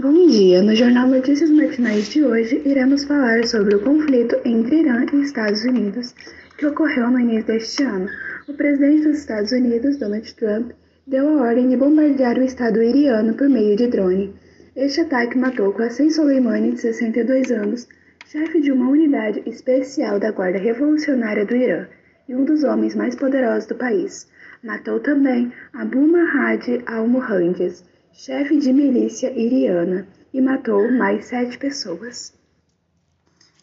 Bom dia! No Jornal Notícias Matinais de hoje, iremos falar sobre o conflito entre Irã e Estados Unidos que ocorreu no início deste ano. O presidente dos Estados Unidos, Donald Trump, deu a ordem de bombardear o estado iriano por meio de drone. Este ataque matou Qasem Soleimani, de 62 anos, chefe de uma unidade especial da Guarda Revolucionária do Irã e um dos homens mais poderosos do país. Matou também Abu Mahdi al-Muhandis, chefe de milícia iriana, e matou mais sete pessoas.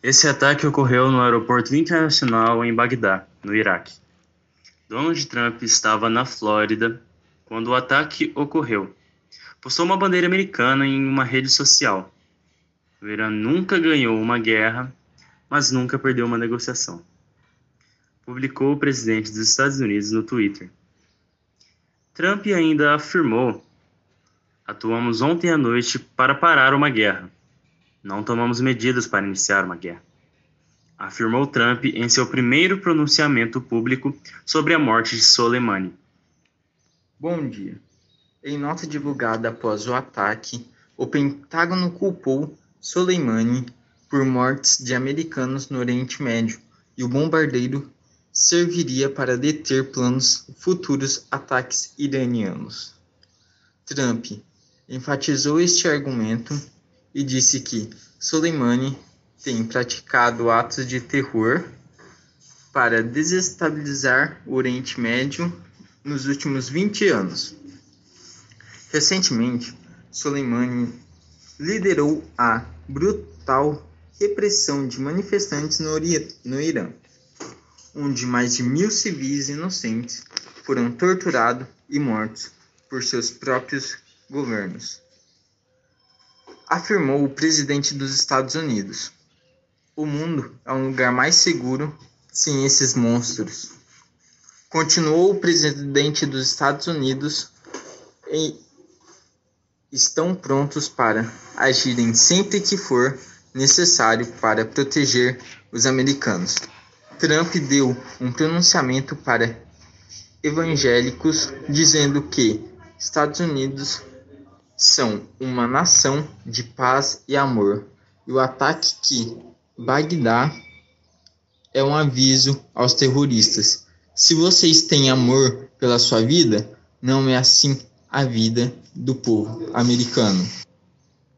Esse ataque ocorreu no aeroporto internacional em Bagdá, no Iraque. Donald Trump estava na Flórida quando o ataque ocorreu. Postou uma bandeira americana em uma rede social. O Irã nunca ganhou uma guerra, mas nunca perdeu uma negociação. Publicou o presidente dos Estados Unidos no Twitter. Trump ainda afirmou Atuamos ontem à noite para parar uma guerra. Não tomamos medidas para iniciar uma guerra. Afirmou Trump em seu primeiro pronunciamento público sobre a morte de Soleimani. Bom dia. Em nota divulgada após o ataque, o Pentágono culpou Soleimani por mortes de americanos no Oriente Médio e o bombardeiro serviria para deter planos futuros ataques iranianos. Trump enfatizou este argumento e disse que Soleimani tem praticado atos de terror para desestabilizar o Oriente Médio nos últimos 20 anos. Recentemente, Soleimani liderou a brutal repressão de manifestantes no, no Irã, onde mais de mil civis inocentes foram torturados e mortos por seus próprios governos, afirmou o presidente dos Estados Unidos. O mundo é um lugar mais seguro sem esses monstros. Continuou o presidente dos Estados Unidos e estão prontos para agirem sempre que for necessário para proteger os americanos. Trump deu um pronunciamento para evangélicos dizendo que Estados Unidos são uma nação de paz e amor, e o ataque que Bagdá é um aviso aos terroristas. Se vocês têm amor pela sua vida, não é assim a vida do povo americano.